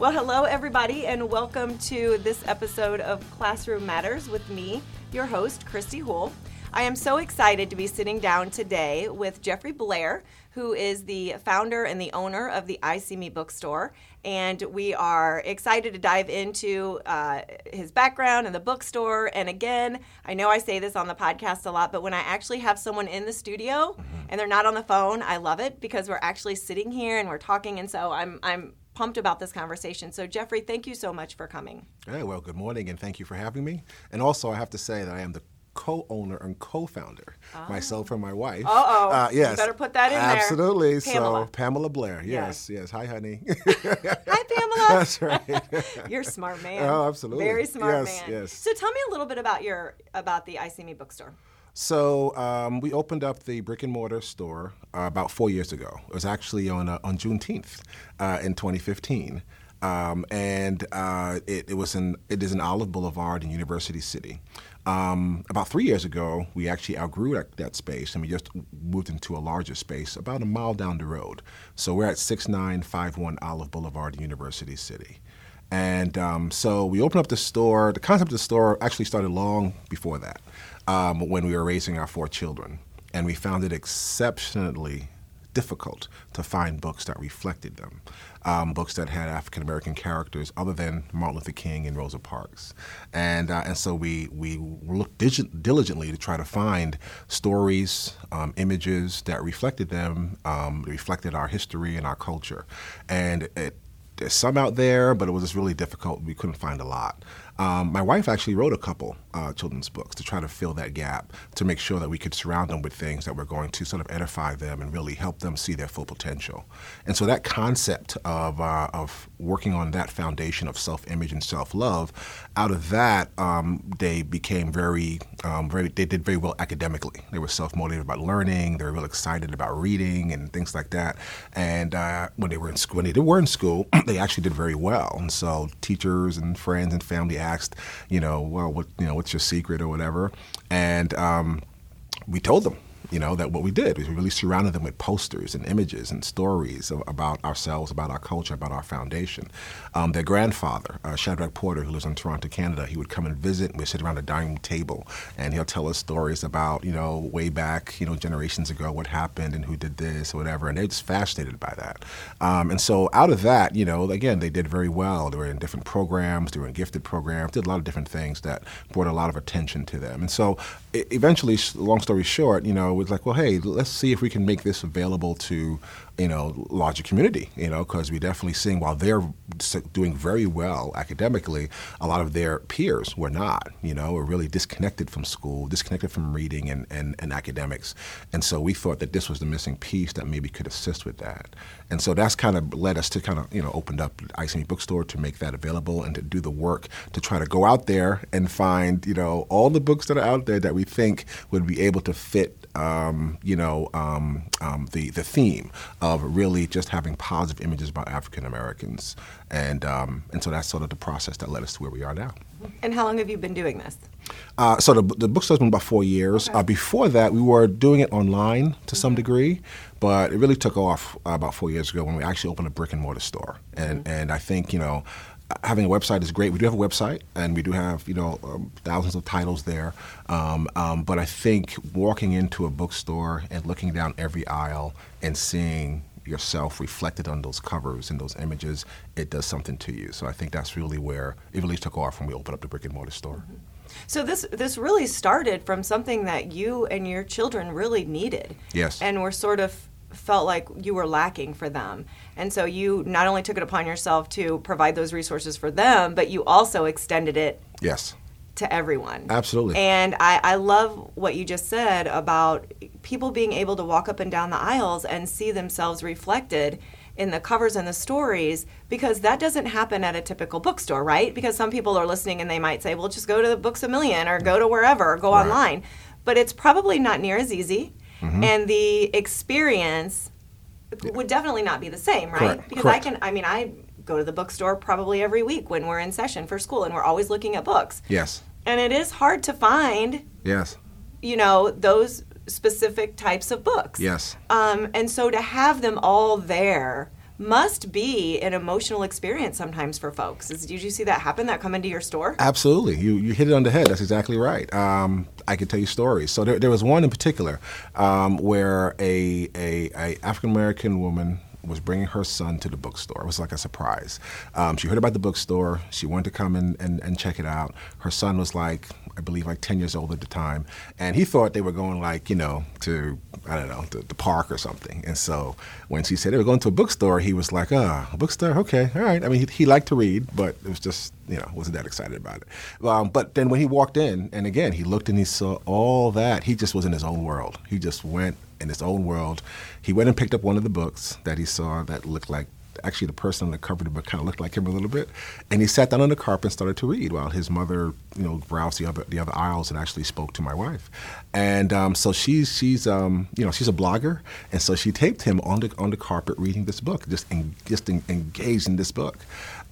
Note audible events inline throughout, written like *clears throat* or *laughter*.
Well, hello, everybody, and welcome to this episode of Classroom Matters with me, your host, Christy Houle. I am so excited to be sitting down today with Jeffrey Blair, who is the founder and the owner of the I See Me bookstore. And we are excited to dive into uh, his background and the bookstore. And again, I know I say this on the podcast a lot, but when I actually have someone in the studio mm-hmm. and they're not on the phone, I love it because we're actually sitting here and we're talking. And so I'm, I'm pumped about this conversation. So, Jeffrey, thank you so much for coming. Hey, well, good morning, and thank you for having me. And also, I have to say that I am the co-owner and co-founder, oh. myself and my wife. Uh-oh. uh, yes, you better put that in Absolutely. there. Absolutely. So Pamela Blair. Yes, yes. yes. Hi, honey. *laughs* Hi, Pamela. *laughs* That's right. *laughs* You're a smart man. Oh, absolutely. Very smart yes, man. Yes. So tell me a little bit about your about the I See Me bookstore. So um, we opened up the brick and mortar store uh, about four years ago. It was actually on uh, on Juneteenth uh, in 2015, um, and uh, it, it, was in it is in Olive Boulevard in University City. Um, about three years ago, we actually outgrew that, that, space and we just moved into a larger space about a mile down the road. So we're at 6951 Olive Boulevard, in University City. And um, so we opened up the store. The concept of the store actually started long before that um, when we were raising our four children. And we found it exceptionally difficult to find books that reflected them, um, books that had African American characters other than Martin Luther King and Rosa Parks, and uh, and so we we looked diligently to try to find stories, um, images that reflected them, um, reflected our history and our culture, and it, there's some out there, but it was just really difficult. We couldn't find a lot. Um, my wife actually wrote a couple uh, children's books to try to fill that gap, to make sure that we could surround them with things that were going to sort of edify them and really help them see their full potential. And so that concept of, uh, of working on that foundation of self-image and self-love, out of that, um, they became very, um, very, they did very well academically. They were self-motivated about learning. They were real excited about reading and things like that. And uh, when they were in school, when they were in school, *clears throat* they actually did very well. And so teachers and friends and family asked, you know, well, what, you know, what's your secret or whatever, and um, we told them you know, that what we did was we really surrounded them with posters and images and stories of, about ourselves, about our culture, about our foundation. Um, their grandfather, uh, Shadrach Porter, who lives in Toronto, Canada, he would come and visit, and we'd sit around a dining table, and he'll tell us stories about, you know, way back, you know, generations ago, what happened and who did this or whatever, and they're just fascinated by that. Um, and so out of that, you know, again, they did very well. They were in different programs, they were in gifted programs, did a lot of different things that brought a lot of attention to them. And so eventually, long story short, you know, it was like, well, hey, let's see if we can make this available to you know, larger community, you know, because we're definitely seeing while they're doing very well academically, a lot of their peers were not, you know, were really disconnected from school, disconnected from reading and, and, and academics. And so we thought that this was the missing piece that maybe could assist with that. And so that's kind of led us to kind of, you know, opened up I See Me Bookstore to make that available and to do the work to try to go out there and find, you know, all the books that are out there that we think would be able to fit um, you know, um, um, the the theme of really just having positive images about African Americans, and um, and so that's sort of the process that led us to where we are now. And how long have you been doing this? Uh, so the the bookstore's been about four years. Okay. Uh, before that, we were doing it online to mm-hmm. some degree, but it really took off about four years ago when we actually opened a brick and mortar store, and mm-hmm. and I think you know having a website is great. We do have a website, and we do have you know um, thousands of titles there. Um, um, but I think walking into a bookstore and looking down every aisle and seeing yourself reflected on those covers and those images, it does something to you. So I think that's really where it really took off when we opened up the brick and mortar store. Mm-hmm. So this this really started from something that you and your children really needed. Yes. And were sort of felt like you were lacking for them. And so you not only took it upon yourself to provide those resources for them, but you also extended it yes to everyone. Absolutely. And I, I love what you just said about people being able to walk up and down the aisles and see themselves reflected in the covers and the stories because that doesn't happen at a typical bookstore, right? Because some people are listening and they might say, well, just go to the Books a Million or go to wherever or go right. online. But it's probably not near as easy mm-hmm. and the experience would definitely not be the same, right? Correct. Because Correct. I can, I mean, I go to the bookstore probably every week when we're in session for school and we're always looking at books. Yes. And it is hard to find. Yes. You know, those specific types of books. Yes. Um, and so to have them all there must be an emotional experience sometimes for folks. Is, did you see that happen? That come into your store? Absolutely, you you hit it on the head. That's exactly right. Um, I can tell you stories. So there, there was one in particular um, where a a, a African American woman was bringing her son to the bookstore. It was like a surprise. Um, she heard about the bookstore. She wanted to come and, and, and check it out. Her son was like, I believe, like 10 years old at the time. And he thought they were going, like, you know, to, I don't know, the, the park or something. And so when she said they were going to a bookstore, he was like, ah, oh, a bookstore? Okay, all right. I mean, he, he, liked to read, but it was just, you know, wasn't that excited about it. Um, but then when he walked in, and again, he looked and he saw all that, he just was in his own world. He just went in his own world. He went and picked up one of the books that he saw that looked like actually the person on the cover of the book kind of looked like him a little bit, and he sat down on the carpet and started to read while his mother, you know, browsed the other the other aisles and actually spoke to my wife, and um, so she's she's um, you know she's a blogger, and so she taped him on the on the carpet reading this book, just in, just in, engaged in this book.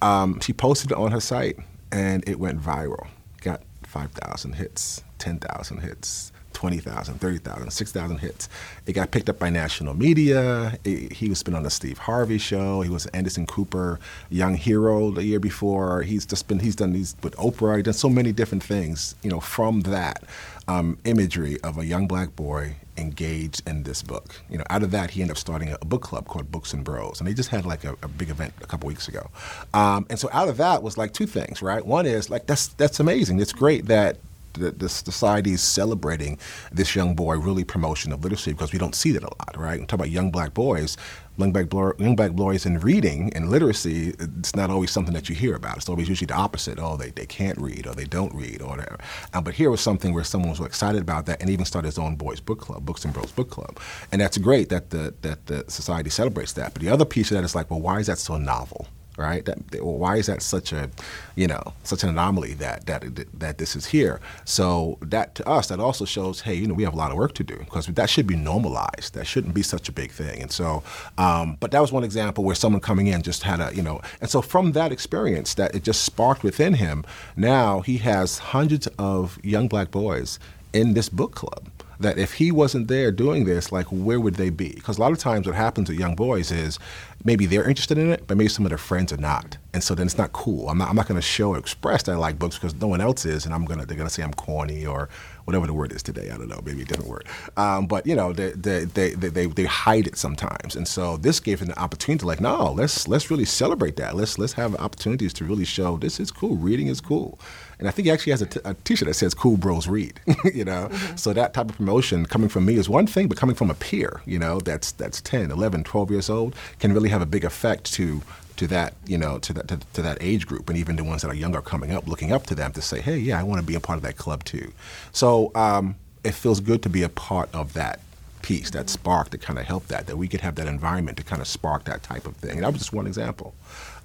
Um, she posted it on her site, and it went viral. Got five thousand hits, ten thousand hits 20,000, 30,000, 6,000 hits. It got picked up by national media. It, he was been on the Steve Harvey show. He was Anderson Cooper, Young Hero the year before. He's just been, he's done these with Oprah. He's done so many different things, you know, from that um, imagery of a young black boy engaged in this book. You know, out of that, he ended up starting a book club called Books and Bros, and they just had like a, a big event a couple weeks ago. Um, and so out of that was like two things, right? One is like that's that's amazing. It's great that the, the society is celebrating this young boy really promotion of literacy because we don't see that a lot, right? We talk about young black boys, young black, young black boys in reading and literacy, it's not always something that you hear about. It's always usually the opposite. Oh, they, they can't read or they don't read or whatever. Um, but here was something where someone was excited about that and even started his own boys book club, Books and Bros book club. And that's great that the, that the society celebrates that. But the other piece of that is like, well, why is that so novel? Right? That, why is that such a, you know, such an anomaly that that that this is here? So that to us, that also shows, hey, you know, we have a lot of work to do because that should be normalized. That shouldn't be such a big thing. And so, um, but that was one example where someone coming in just had a, you know, and so from that experience, that it just sparked within him. Now he has hundreds of young black boys in this book club that if he wasn't there doing this, like where would they be? Because a lot of times what happens with young boys is maybe they're interested in it, but maybe some of their friends are not, and so then it's not cool. I'm not, I'm not going to show or express that I like books because no one else is, and I'm gonna they're gonna say I'm corny or whatever the word is today. I don't know, maybe a different word. Um, but you know, they they, they they they hide it sometimes, and so this gave them the opportunity to like, no, let's let's really celebrate that. Let's let's have opportunities to really show this is cool. Reading is cool. And I think he actually has a, t- a T-shirt that says "Cool Bros Read." *laughs* you know, mm-hmm. so that type of promotion coming from me is one thing, but coming from a peer, you know, that's that's 10, 11, 12 years old, can really have a big effect to to that you know to that to, to, that age group and even the ones that are younger coming up looking up to them to say hey yeah i want to be a part of that club too so um, it feels good to be a part of that piece that spark to kind of help that that we could have that environment to kind of spark that type of thing and that was just one example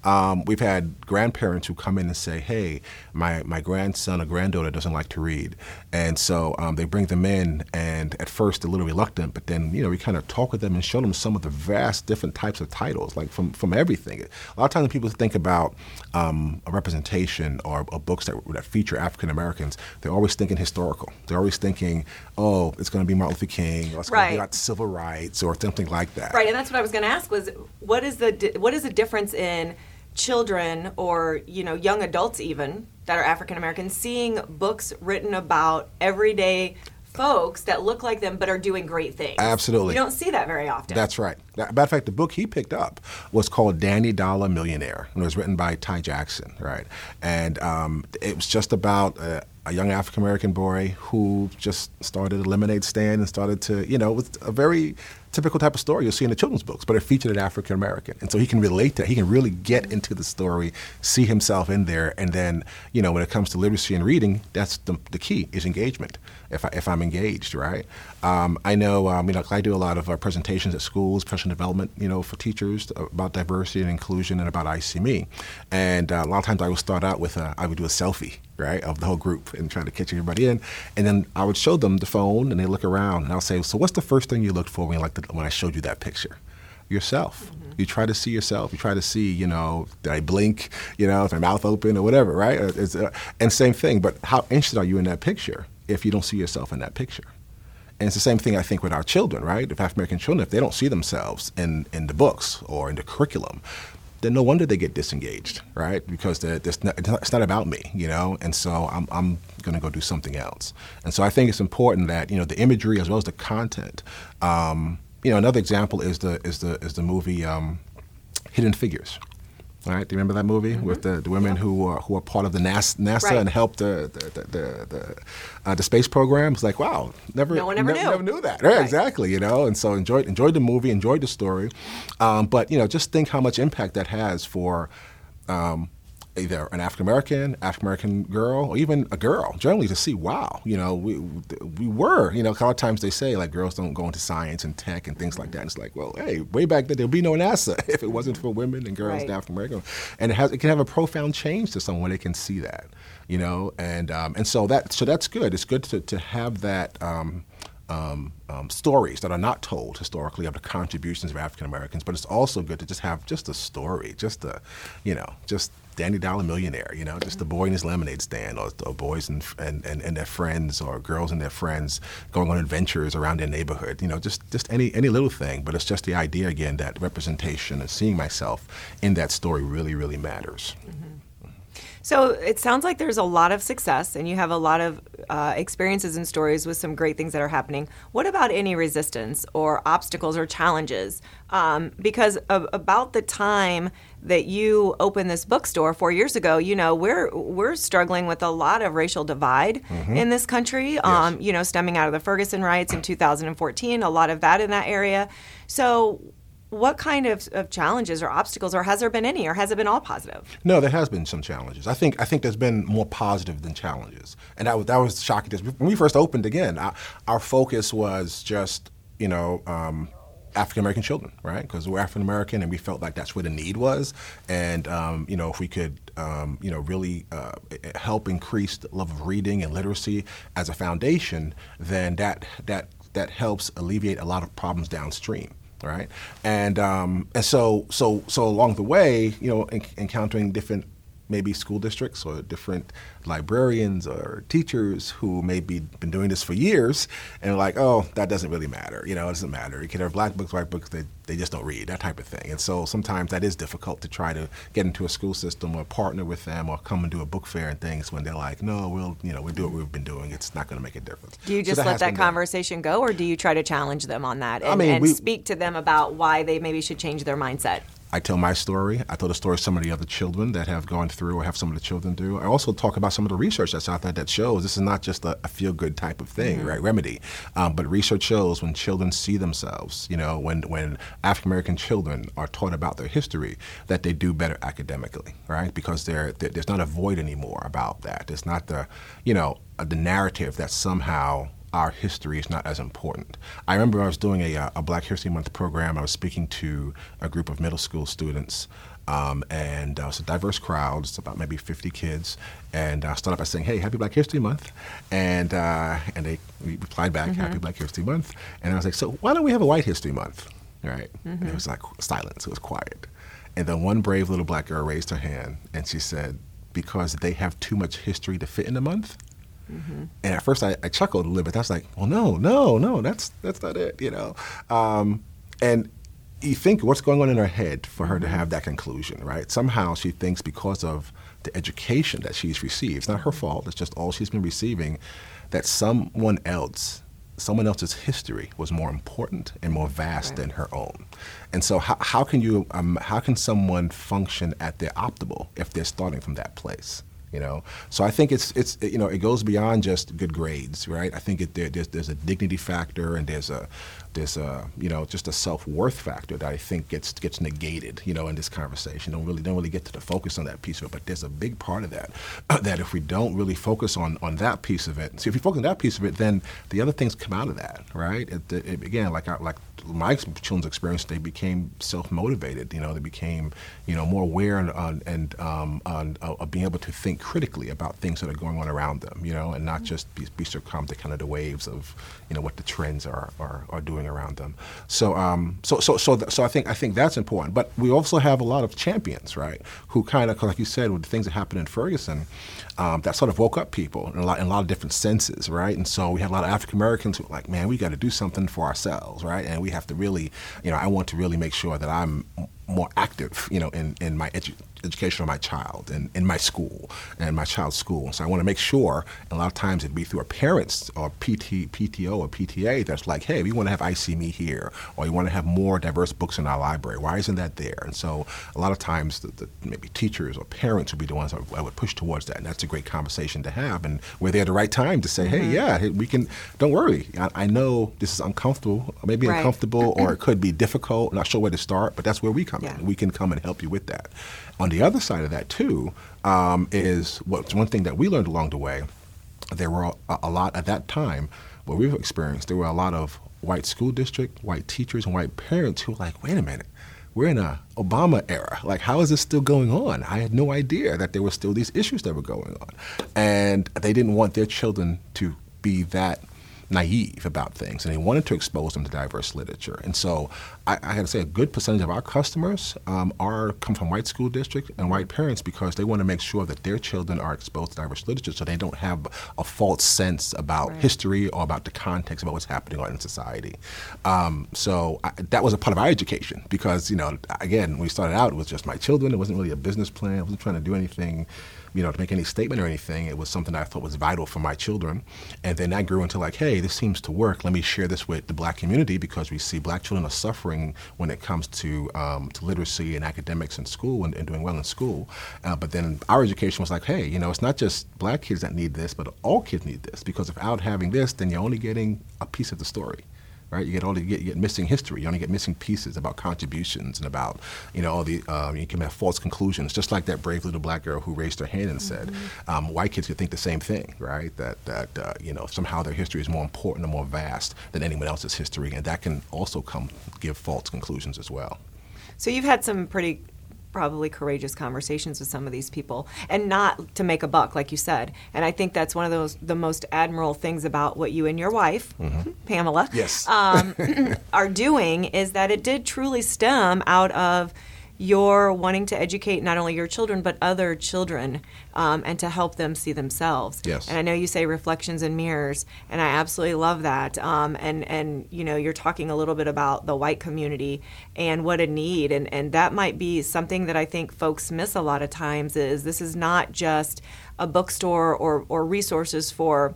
um, we've had grandparents who come in and say, "Hey, my my grandson or granddaughter doesn't like to read," and so um, they bring them in, and at first they're a little reluctant, but then you know we kind of talk with them and show them some of the vast different types of titles, like from from everything. A lot of times when people think about um, a representation or, or books that that feature African Americans, they're always thinking historical. They're always thinking, "Oh, it's going to be Martin Luther King, or it's going about civil rights, or something like that." Right, and that's what I was going to ask was what is the what is the difference in children or you know young adults even that are African American seeing books written about everyday folks that look like them but are doing great things. Absolutely. You don't see that very often. That's right. Matter of fact, the book he picked up was called Danny Dollar Millionaire, and it was written by Ty Jackson, right? And um, it was just about a, a young African American boy who just started a lemonade stand and started to, you know, it was a very typical type of story you'll see in the children's books, but it featured an African American. And so he can relate to it. He can really get into the story, see himself in there. And then, you know, when it comes to literacy and reading, that's the, the key is engagement. If, I, if I'm engaged, right? Um, I know, um, you know, I do a lot of uh, presentations at schools, professional development, you know, for teachers about diversity and inclusion and about EyeSeeMe. And uh, a lot of times I will start out with, a, I would do a selfie, right, of the whole group and trying to catch everybody in. And then I would show them the phone and they look around and I'll say, so what's the first thing you looked for when, like the, when I showed you that picture? Yourself. Mm-hmm. You try to see yourself. You try to see, you know, did I blink, you know, is my mouth open or whatever, right? Uh, and same thing, but how interested are you in that picture if you don't see yourself in that picture? And it's the same thing I think with our children, right? If African American children, if they don't see themselves in, in the books or in the curriculum, then no wonder they get disengaged, right? Because it's not, about me, you know. And so I'm, I'm going to go do something else. And so I think it's important that you know the imagery as well as the content. Um, you know, another example is the is the is the movie um, Hidden Figures, all right, do you remember that movie mm-hmm. with the, the women who are who are part of the NASA, NASA right. and helped the the the, the, uh, the, space program? It's like wow, never no one ever ne- knew. never knew that. Right, right, exactly. You know, and so enjoyed enjoyed the movie, enjoyed the story, um, but you know, just think how much impact that has for um, either an African American, African American girl, or even a girl, generally to see, wow, you know, we we were, you know, a lot of times they say like girls don't go into science and tech and things like that. And it's like, well, hey, way back then there'd be no NASA *laughs* if it wasn't for women and girls right. and African American, and it has it can have a profound change to someone they can see that, you know, and um, and so that so that's good. It's good to to have that. Um, um, um, stories that are not told historically of the contributions of African Americans, but it's also good to just have just a story, just a, you know, just Danny Dollar Millionaire, you know, just the boy in his lemonade stand, or, boys and, and, and, and, their friends, or girls and their friends going on adventures around their neighborhood, you know, just, just any, any little thing. But it's just the idea, again, that representation and seeing myself in that story really, really matters. Mm-hmm. So it sounds like there's a lot of success and you have a lot of uh, experiences and stories with some great things that are happening. What about any resistance or obstacles or challenges? Um, because of, about the time that you opened this bookstore four years ago, you know we're we're struggling with a lot of racial divide mm-hmm. in this country. Yes. Um, you know, stemming out of the Ferguson riots in 2014, a lot of that in that area. So what kind of, of, challenges or obstacles, or has there been any, or has it been all positive? No, there has been some challenges. I think I think there's been more positive than challenges, and that was that was shocking. When we first opened again, our, our focus was just you know. Um, African American children, right? Because we're African American, and we felt like that's where the need was. And um, you know, if we could, um, you know, really uh, help increase the love of reading and literacy as a foundation, then that that that helps alleviate a lot of problems downstream right? And um, and so so so along the way, you know, en- encountering different maybe school districts or different librarians or teachers who may be been doing this for years and like, oh, that doesn't really matter. You know, it doesn't matter. You can have black books, white books, they, they just don't read, that type of thing. And so sometimes that is difficult to try to get into a school system or partner with them or come and do a book fair and things when they're like, no, we'll, you know, we do what we've been doing. It's not going to make a difference. Do you just so that let that conversation go or do you try to challenge them on that and, I mean, and we, speak to them about why they maybe should change their mindset? I tell my story. I tell the story of some of the other children that have gone through or have some of the children do. I also talk about some of the research that's out there that shows this is not just a, a feel good type of thing, mm-hmm. right? Remedy. Um, but research shows when children see themselves, you know, when, when African American children are taught about their history, that they do better academically, right? Because there's not a void anymore about that. There's not the, you know, the narrative that somehow our history is not as important. I remember I was doing a, uh, a Black History Month program. I was speaking to a group of middle school students. Um, and uh, it was a diverse crowd. It's about maybe 50 kids. And I started by saying, "Hey, Happy Black History Month," and uh, and they replied back, mm-hmm. "Happy Black History Month." And I was like, "So why don't we have a White History Month?" Right? Mm-hmm. And it was like silence. It was quiet. And then one brave little black girl raised her hand, and she said, "Because they have too much history to fit in a month." Mm-hmm. And at first, I, I, chuckled a little bit. I was like, "Well, no, no, no, that's that's not it," you know. Um, and you think what's going on in her head for her to mm-hmm. have that conclusion, right? Somehow she thinks because of the education that she's received, it's not her fault. It's just all she's been receiving. That someone else someone else's history was more important and more vast right. than her own. And so, how, how can you, um, how can someone function at their optimal if they're starting from that place? you know. So I think it's it's you know it goes beyond just good grades, right? I think it, there, there's there's a dignity factor and there's a there's a you know just a self worth factor that I think gets gets negated, you know, in this conversation. Don't really don't really get to the focus on that piece of it, but there's a big part of that *clears throat* that if we don't really focus on on that piece of it, see if you focus on that piece of it, then the other things come out of that, right? It, it, again, like I, like my children's experience, they became self motivated. You know, they became you know more aware and and um, on, uh, of being able to think think critically about things that are going on around them, you know, and not just be, be succumbed to kind of the waves of, you know, what the trends are are, are doing around them. So, um, so, so, so, th- so I think I think that's important. But we also have a lot of champions, right, who kind of, like you said, with the things that happened in Ferguson, um, that sort of woke up people in a lot in a lot of different senses, right? And so we had a lot of African Americans who were like, man, we got to do something for ourselves, right? And we have to really, you know, I want to really make sure that I'm more active, you know, in, in my edu- education of my child and in my school and my child's school. So I want to make sure, a lot of times it'd be through a parents or PT, PTO or PTA that's like, hey, we want to have IC here, or you want to have more diverse books in our library. Why isn't that there? And so a lot of times the, the, maybe teachers or parents would be the ones I would push towards that. And that's a great conversation to have. And we're there at the right time to say, hey, yeah, we can, don't worry. I, I know this is uncomfortable, maybe Right. uncomfortable, or it *clears throat* could be difficult, not sure where to start, but that's where we come Yeah. in. We can come and help you with that. On the other side of that, too, um, is what's one thing that we learned along the way. There were a, a lot at that time, what we've experienced, there were a lot of white school district, white teachers, and white parents who were like, wait a minute, we're in a Obama era. Like, how is this still going on? I had no idea that there were still these issues that were going on. And they didn't want their children to be that naive about things, and they wanted to expose them to diverse literature. And so, I, I to say, a good percentage of our customers um, are come from white school districts and white parents because they want to make sure that their children are exposed to diverse literature, so they don't have a false sense about history or about the context about what's happening in society. Um, so I, that was a part of our education because, you know, again, when we started out, it was just my children. It wasn't really a business plan. I wasn't trying to do anything you know, to make any statement or anything. It was something I thought was vital for my children. And then that grew into like, hey, this seems to work. Let me share this with the black community because we see black children are suffering when it comes to, um, to literacy and academics in school and, and doing well in school. Uh, but then our education was like, hey, you know, it's not just black kids that need this, but all kids need this because without having this, then you're only getting a piece of the story right? You get all the, you get, you get missing history. You only get missing pieces about contributions and about you know all the um, you can have false conclusions. Just like that brave little black girl who raised her hand and said, um, white kids could think the same thing, right? That that uh, you know somehow their history is more important or more vast than anyone else's history, and that can also come give false conclusions as well. So you've had some pretty probably courageous conversations with some of these people and not to make a buck like you said and i think that's one of those the most admirable things about what you and your wife pamela Yes. um, *clears throat* are doing is that it did truly stem out of your wanting to educate not only your children but other children um, and to help them see themselves. Yes. and i know you say reflections and mirrors and i absolutely love that. Um, and and you know you're talking a little bit about the white community and what a need. And and that might be something that i think folks miss a lot of times is this is not just a bookstore or or resources for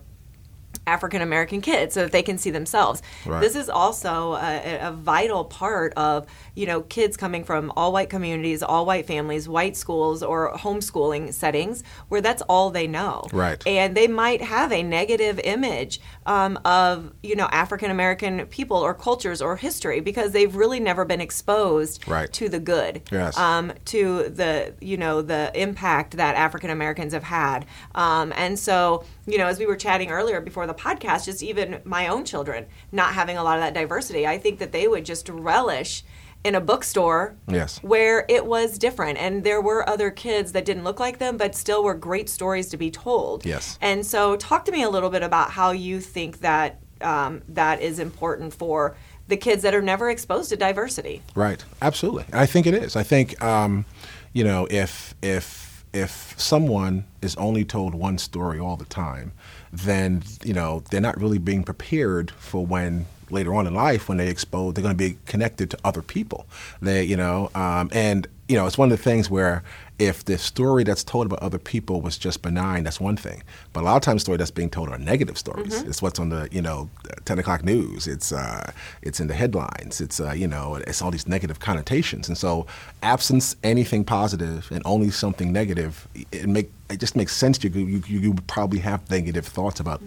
African American kids so that they can see themselves. Right. This is also a, a vital part of you know kids coming from all white communities, all white families, white schools, or homeschooling settings where that's all they know. Right. And they might have a negative image um, of you know African American people or cultures or history because they've really never been exposed Right. to the good. Yes. Um, to the you know the impact that African Americans have had, um, and so you know as we were chatting earlier before the podcast, just even my own children not having a lot of that diversity, I think that they would just relish in a bookstore Yes. where it was different and there were other kids that didn't look like them but still were great stories to be told Yes. and so talk to me a little bit about how you think that um, that is important for the kids that are never exposed to diversity Right. Absolutely. I think it is. I think, um, you know, if if if someone is only told one story all the time, then you know they're not really being prepared for when later on in life when they expose they're going to be connected to other people. They, you know, um, and you know it's one of the things where if the story that's told about other people was just benign, that's one thing. But a lot of times, the story that's being told are negative stories. It's what's on the you know ten o'clock news. It's uh, it's in the headlines. It's uh, you know it's all these negative connotations. And so, absence anything positive and only something negative, it make it just makes sense. You you you, you probably have negative thoughts about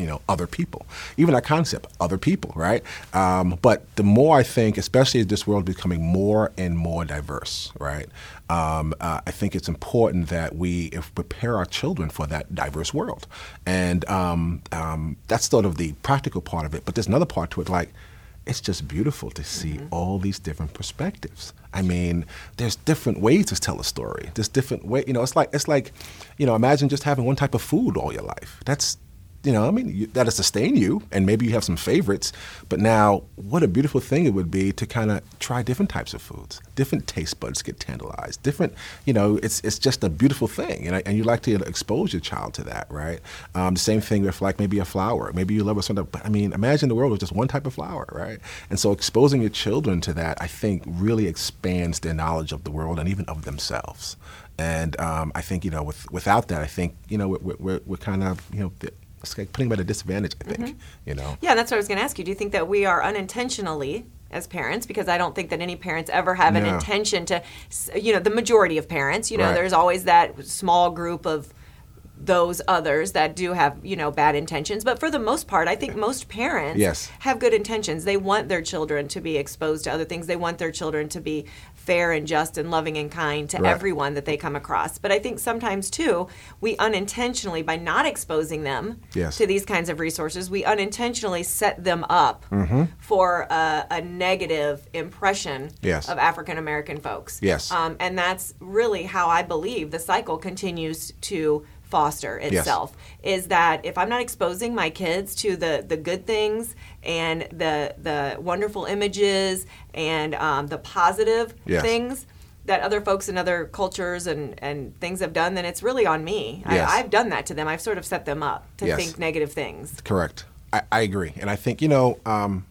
you know other people even that concept other people right um, but the more i think especially as this world is becoming more and more diverse right um, uh, i think it's important that we if prepare our children for that diverse world and um, um, that's sort of the practical part of it but there's another part to it like it's just beautiful to see mm-hmm. all these different perspectives. I mean, there's different ways to tell a story. There's different way, you know, it's like it's like, you know, imagine just having one type of food all your life. That's you know, I mean, that'll sustain you, and maybe you have some favorites. But now, what a beautiful thing it would be to kind of try different types of foods. Different taste buds get tantalized. Different, you know, it's it's just a beautiful thing, and, and you like to expose your child to that, right? Um, the same thing with like maybe a flower. Maybe you love a certain, but I mean, imagine the world with just one type of flower, right? And so, exposing your children to that, I think, really expands their knowledge of the world and even of themselves. And um, I think you know, with, without that, I think you know we're, we're, we're kind of you know it's like putting them at a disadvantage. I think, mm-hmm. you know. Yeah, that's what I was going to ask you. Do you think that we are unintentionally as parents because I don't think that any parents ever have an intention to, you know, the majority of parents, you know, right. there's always that small group of those others that do have you know bad intentions but for the most part i think most parents yes. have good intentions they want their children to be exposed to other things they want their children to be fair and just and loving and kind to right. everyone that they come across but i think sometimes too we unintentionally by not exposing them yes. to these kinds of resources we unintentionally set them up mm-hmm. for a, a, negative impression yes. of african american folks yes um, and that's really how i believe the cycle continues to foster itself yes. is that if I'm not exposing my kids to the the good things and the the wonderful images and um, the positive yes. things that other folks in other cultures and, and things have done, then it's really on me. Yes. I, have done that to them. I've sort of set them up to think negative things. Correct. I, I, agree. And I think, you know, um,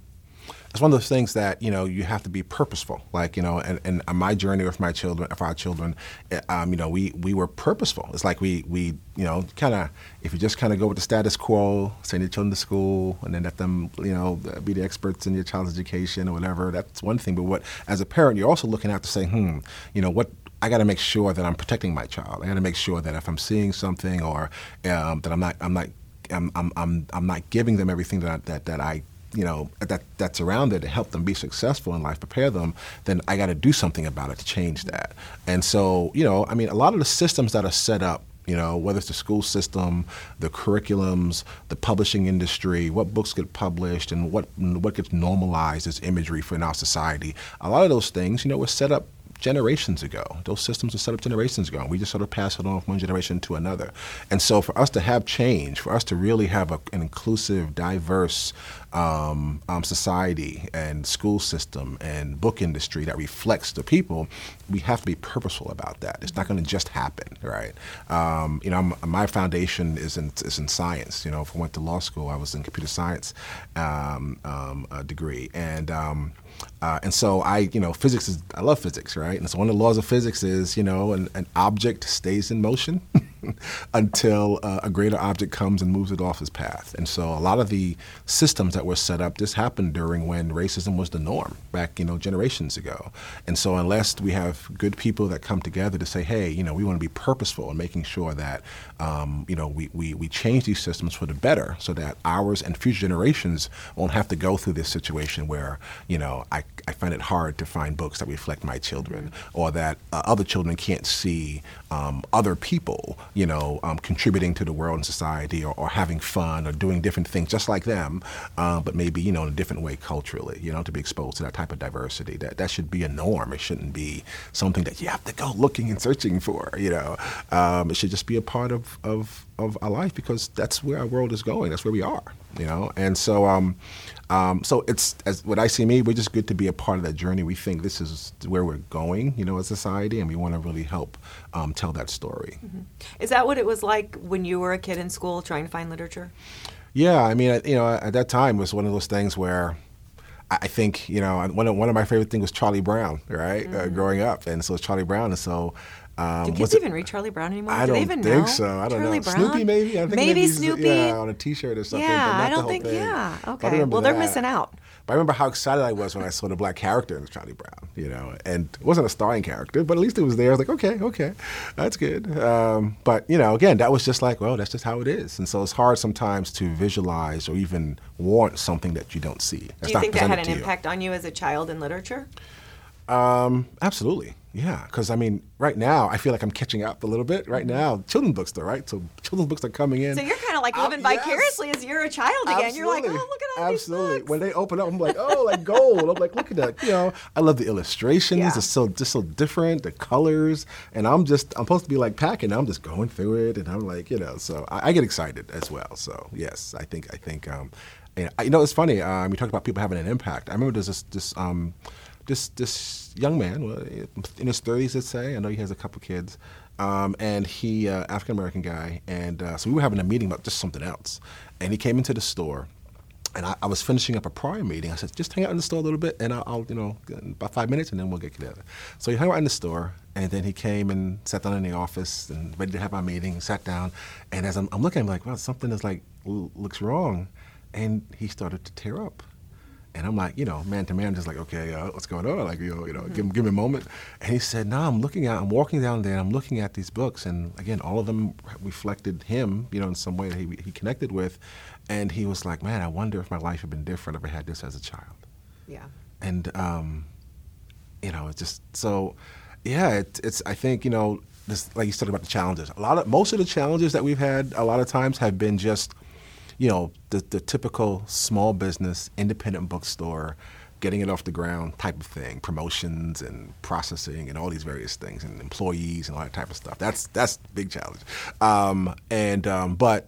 it's one of those things that you know you have to be purposeful. Like you know, and, and my journey with my children, for our children, eh, um, you know, we we were purposeful. It's like we we you know kind of if you just kind of go with the status quo, send your children to school, and then let them you know be the experts in your child's education or whatever. That's one thing. But what as a parent, you're also looking out to say, hmm, you know what I got to make sure that I'm protecting my child. I got to make sure that if I'm seeing something or um, that I'm not, I'm not, I'm, I'm, I'm, I'm not giving them everything that I, that, that I you know that that's around there to help them be successful in life, prepare them, then I got to do something about it to change that. And so, you know, I mean, a lot of the systems that are set up you know, whether it's the school system, the curriculums, the publishing industry, what books get published, and what what gets normalized as imagery for in our society. A lot of those things, you know, were set up generations ago. Those systems were set up generations ago. And we just sort of pass it on from one generation to another. And so for us to have change, for us to really have a, an inclusive, diverse um, um, society and school system and book industry that reflects the people, we have to be purposeful about that. It's not going to just happen, right? Um, you know, I'm, my foundation is in, is in science. You know, if I went to law school, I was in computer science um, um, degree. And um, uh, and so I, you know, physics is, I love physics, right? And so one of the laws of physics is, you know, an, an object stays in motion *laughs* *laughs* until uh, a greater object comes and moves it off its path. And so a lot of the systems that were set up, this happened during when racism was the norm back, you know, generations ago. And so unless we have good people that come together to say, hey, you know, we want to be purposeful in making sure that, um, you know, we, we, we change these systems for the better so that ours and future generations won't have to go through this situation where, you know, I, I find it hard to find books that reflect my children or that uh, other children can't see um, other people you know, um, contributing to the world and society or, or, having fun or doing different things just like them, uh, but maybe, you know, in a different way culturally, you know, to be exposed to that type of diversity. That, that should be a norm. It shouldn't be something that you have to go *laughs* looking and searching for, you know. Um, it should just be a part of, of, of our life because that's where our world is going. That's where we are, you know. And so, um, um, so it's as what I see me, we're just good to be a part of that journey. We think this is where we're going, you know, as a society, and we want to really help um, tell that story. Mm-hmm. Is that what it was like when you were a kid in school trying to find literature? Yeah, I mean, you know, at that time it was one of those things where I think you know one of one of my favorite things was Charlie Brown, right? Uh, mm-hmm. Uh, growing up, and so it's Charlie Brown, and so um, Do kids even read Charlie Brown anymore? I Do don't even think know? so. I don't Charlie know. Brown? Snoopy maybe. I think maybe, maybe Snoopy. Yeah, on a T-shirt or something. Yeah, I don't think. Thing. Yeah, okay. Well, they're that. missing out. But I remember how excited I was when I saw the black character in Charlie Brown. You know, and it wasn't a starring character, but at least it was there. I was like, okay, okay, that's good. Um, but you know, again, that was just like, well, that's just how it is. And so it's hard sometimes to visualize or even want something that you don't see. That's Do you think that had an impact on you as a child in literature? Um, absolutely. Yeah, because I mean, right now I feel like I'm catching up a little bit. Right now, children's books, though, right? So children's books are coming in. So you're kind of like living Uh, yes. vicariously as you're a child again. You're like, oh, look at all Absolutely. these books. When they open up, I'm like, oh, like gold. I'm like, look at that. You know, I love the illustrations. Yeah. It's so just so different. The colors, and I'm just I'm supposed to be like packing. I'm just going through it, and I'm like, you know, so I, I get excited as well. So yes, I think I think um, you know, it's funny. Um, you talked about people having an impact. I remember there's this this um, this this young man in his 30s, let's say. I know he has a couple kids, um, and he uh, African American guy, and uh, so we were having a meeting about just something else, and he came into the store. And I, I was finishing up a prior meeting. I said, just hang out in the store a little bit, and I'll, I'll, you know, about five minutes, and then we'll get together. So he hung out in the store, and then he came and sat down in the office and ready to have our meeting. Sat down, and as I'm, I'm looking, I'm like, wow, something is like looks wrong, and he started to tear up. And I'm like, you know, man to man, just like, okay, uh, what's going on? Like, you know, you know, give, him- give me a moment. And he said, no, I'm looking at, I'm walking down there, and I'm looking at these books, and again, all of them reflected him, you know, in some way that he, he connected with. And he was like, man, I wonder if my life had been different if I had this as a child. yeah. And, um, you know, it's just so, yeah, it, it's, I think, you know, this, like you said about the challenges, a lot of, most of the challenges that we've had a lot of times have been just, you know, the, the typical small business, independent bookstore, getting it off the ground type of thing, promotions and processing and all these various things, and employees and all that type of stuff. That's that's big challenge. Um, and um, but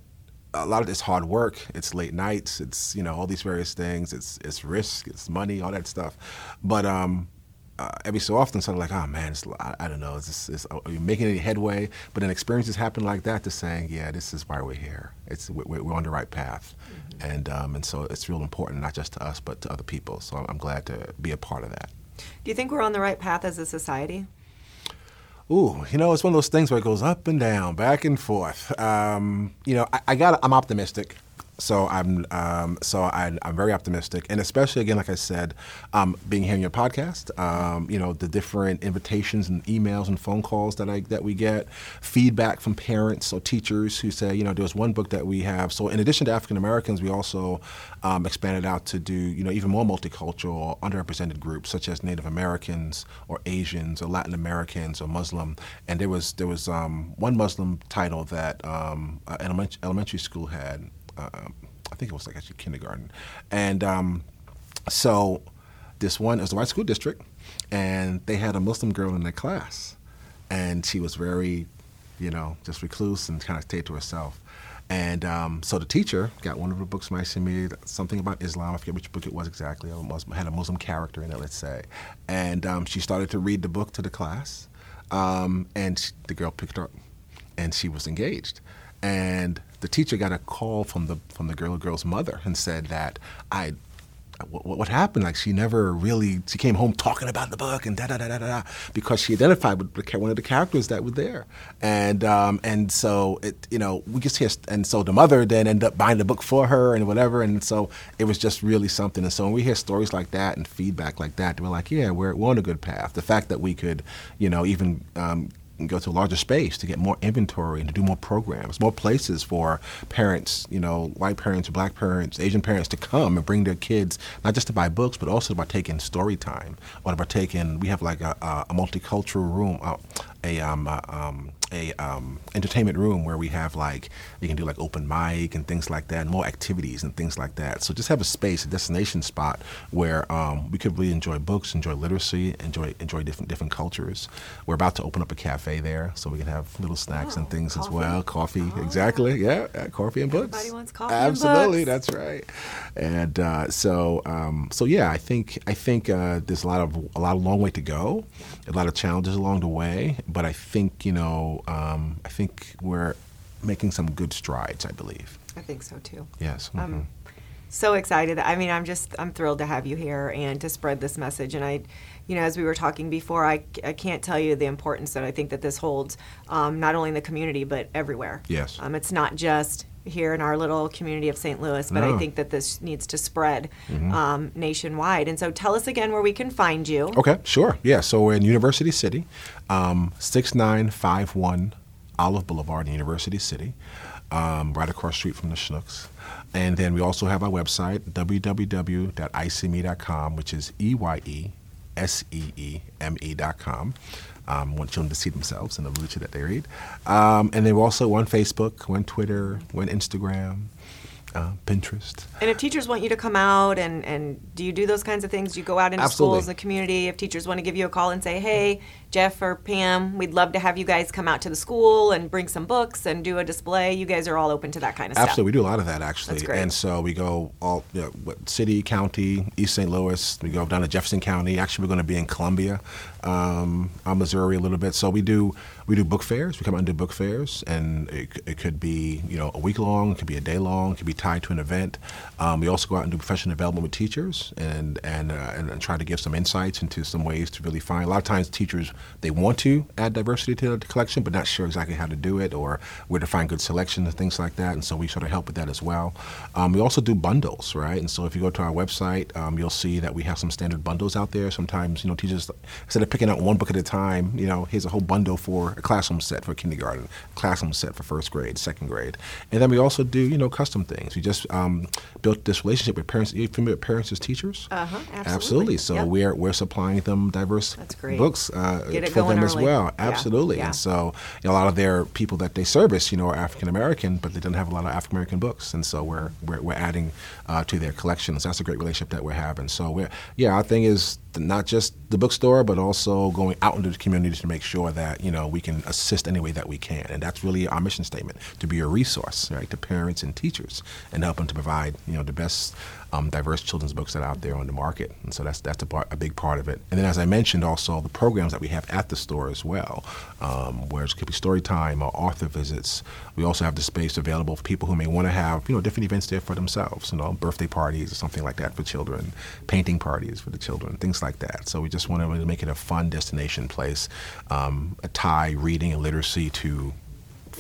a lot of it's hard work. It's late nights. It's you know all these various things. It's it's risk. It's money. All that stuff. But um, uh, every so often, sort of like, oh man, it's, I, I don't know, is this, is, are you making any headway? But then experiences happen like that to saying, yeah, this is why we're here. It's we're, we're on the right path, and um, and so it's real important, not just to us, but to other people. So I'm, I'm glad to be a part of that. Do you think we're on the right path as a society? Ooh, you know, it's one of those things where it goes up and down, back and forth. Um, you know, I, I got, I'm optimistic. So I'm, um, so I, I'm very optimistic, and especially again, like I said, um, being here in your podcast, um, you know, the different invitations and emails and phone calls that I that we get, feedback from parents or teachers who say, you know, there was one book that we have. So in addition to African Americans, we also um, expanded out to do, you know, even more multicultural or underrepresented groups such as Native Americans or Asians or Latin Americans or Muslim. And there was there was um, one Muslim title that um, uh, elementary, elementary school had. Um, I think it was like actually kindergarten, and um, so this one it was the white school district, and they had a Muslim girl in their class, and she was very, you know, just recluse and kind of stayed to herself. And um, so the teacher got one of the books my me something about Islam. I forget which book it was exactly. It had a Muslim character in it, let's say. And um, she started to read the book to the class, um, and she, the girl picked her up, and she was engaged. And the teacher got a call from the from the girl girl's mother and said that I what, what happened? Like she never really she came home talking about the book and da da da da da because she identified with one of the characters that were there, and um, and so it you know we just hear and so the mother then ended up buying the book for her and whatever, and so it was just really something. And so when we hear stories like that and feedback like that, we're like, yeah, we're we're on a good path. The fact that we could you know even um, and go to a larger space to get more inventory and to do more programs, more places for parents, you know, white parents, black parents, Asian parents to come and bring their kids, not just to buy books, but also to partake in story time or to partake in, we have like a, a, a multicultural room, uh, a, um, uh, um, a um, entertainment room where we have like you can do like open mic and things like that, and more activities and things like that. So just have a space, a destination spot where um, we could really enjoy books, enjoy literacy, enjoy enjoy different different cultures. We're about to open up a cafe there, so we can have little snacks and Oh, things as well. Coffee, Oh, exactly. Yeah, uh, coffee and books. Everybody wants coffee and Absolutely, that's right. And uh, so, um, so yeah, I think I think uh, there's a lot of a lot of long way to go, a lot of challenges along the way. But I think you know, um, I think we're making some good strides. I believe. I think so too. Yes. mhm. I'm so excited. I mean, I'm just I'm thrilled to have you here and to spread this message. And I, you know, as we were talking before, I, I can't tell you the importance that I think that this holds, um, not only in the community but everywhere. Yes. Um, it's not just here in our little community of St. Louis, but I think that this needs to spread um, nationwide. And so, tell us again where we can find you. Okay, sure. Yeah, so we're in University City, um, 6951 Olive Boulevard in University City, um, right across the street from the Schnucks. And then we also have our website, www.eyeseeme.com, which is E Y E S E E M E dot com. Um, want children to see themselves in the literature that they read. Um, and then we're also on Facebook, on Twitter, on Instagram uh, Pinterest. And if teachers want you to come out and, and do you do those kinds of things? Do you go out into Absolutely. schools, the community? If teachers want to give you a call and say, hey, Jeff or Pam, we'd love to have you guys come out to the school and bring some books and do a display. You guys are all open to that kind of Absolutely. stuff. Absolutely. We do a lot of that actually. That's great. And so we go all you know, what, city, county, East St. Louis. We go down to Jefferson County. Actually, we're going to be in Columbia, um, uh, Missouri a little bit. So we do we do book fairs. We come out and do book fairs, and it, it could be you know a week long, it could be a day long, it could be tied to an event. Um, we also go out and do professional development with teachers, and and, uh, and and try to give some insights into some ways to really find. A lot of times, teachers they want to add diversity to the collection, but not sure exactly how to do it or where to find good selection and things like that. And so we sort of help with that as well. Um, we also do bundles, right? And so if you go to our website, um, you'll see that we have some standard bundles out there. Sometimes you know teachers instead of picking out one book at a time, you know, here's a whole bundle for a classroom set for kindergarten, classroom set for first grade, second grade, and then we also do you know custom things. We just um, built this relationship with parents. Are you familiar with parents as teachers? Uh huh. Absolutely. So Yep. we're we're supplying them diverse That's great. books uh, Get it for them as early. well. Absolutely. Yeah. And so you know, a lot of their people that they service, you know, are African American, but they don't have a lot of African American books, and so we're we're, we're adding uh, to their collections. That's a great relationship that we're having. So we're yeah, our thing is not just the bookstore, but also going out into the community to make sure that you know we can assist any way that we can, and that's really our mission statement: to be a resource, right, to parents and teachers, and help them to provide you know the best um, diverse children's books that are out there on the market. And so that's that's a, part, a big part of it. And then, as I mentioned, also the programs that we have at the store as well, um, where it could be story time or author visits. We also have the space available for people who may want to have you know different events there for themselves, you know, birthday parties or something like that for children, painting parties for the children, things like that. So we just want to make it a fun destination place, um, a tie reading and literacy to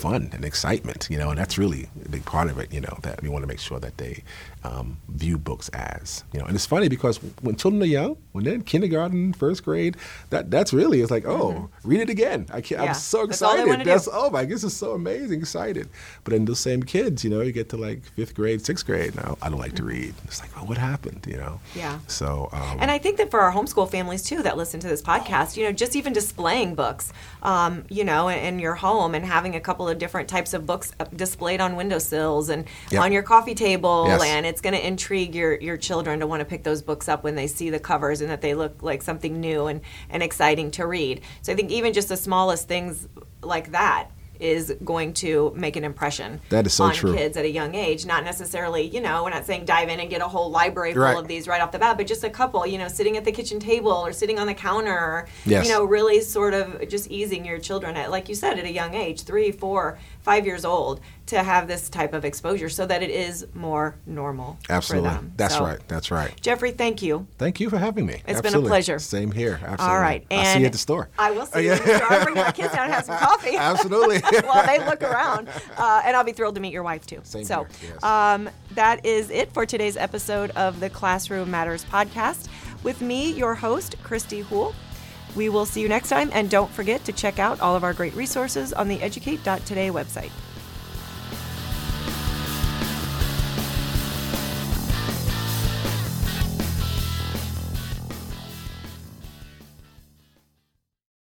fun and excitement, you know, and that's really a big part of it, you know, that we want to make sure that they um, view books as, you know, and it's funny because when children are young, when they're in kindergarten, first grade, that that's really it's like, oh, read it again. I can't, Mm-hmm. Yeah, I'm so that's excited. do. That's oh my, this is so amazing, excited. But then those same kids, you know, you get to like fifth grade, sixth grade. Now I don't like to read. It's like, well, what happened, you know? Yeah. So um, And I think that for our homeschool families too that listen to this podcast, you know, just even displaying books, um, you know, in, in your home and having a couple of different types of books uh, displayed on windowsills and Yep. on your coffee table, Yes. and it's going to intrigue your your children to want to pick those books up when they see the covers and that they look like something new and and exciting to read. So I think even just the smallest things like that is going to make an impression That is so on true. kids at a young age. Not necessarily, you know, we're not saying dive in and get a whole library full Right. of these right off the bat, but just a couple, you know, sitting at the kitchen table or sitting on the counter, Yes. you know, really sort of just easing your children at, like you said, at a young age, three, four, five years old, to have this type of exposure so that it is more normal absolutely, for them. that's So, right, that's right. Jeffrey, thank you. Thank you for having me. It's been a pleasure. Same here. Absolutely. All right. I'll see you at the store. I will see Oh, you yeah. at the store. I'll bring my kids down and have some *laughs* coffee. Absolutely. *laughs* while they look around. Uh, and I'll be thrilled to meet your wife too. Same so, here, yes. um, that is it for today's episode of the Classroom Matters podcast. With me, your host, Christy Hool. We will see you next time, and don't forget to check out all of our great resources on the Educate.today website.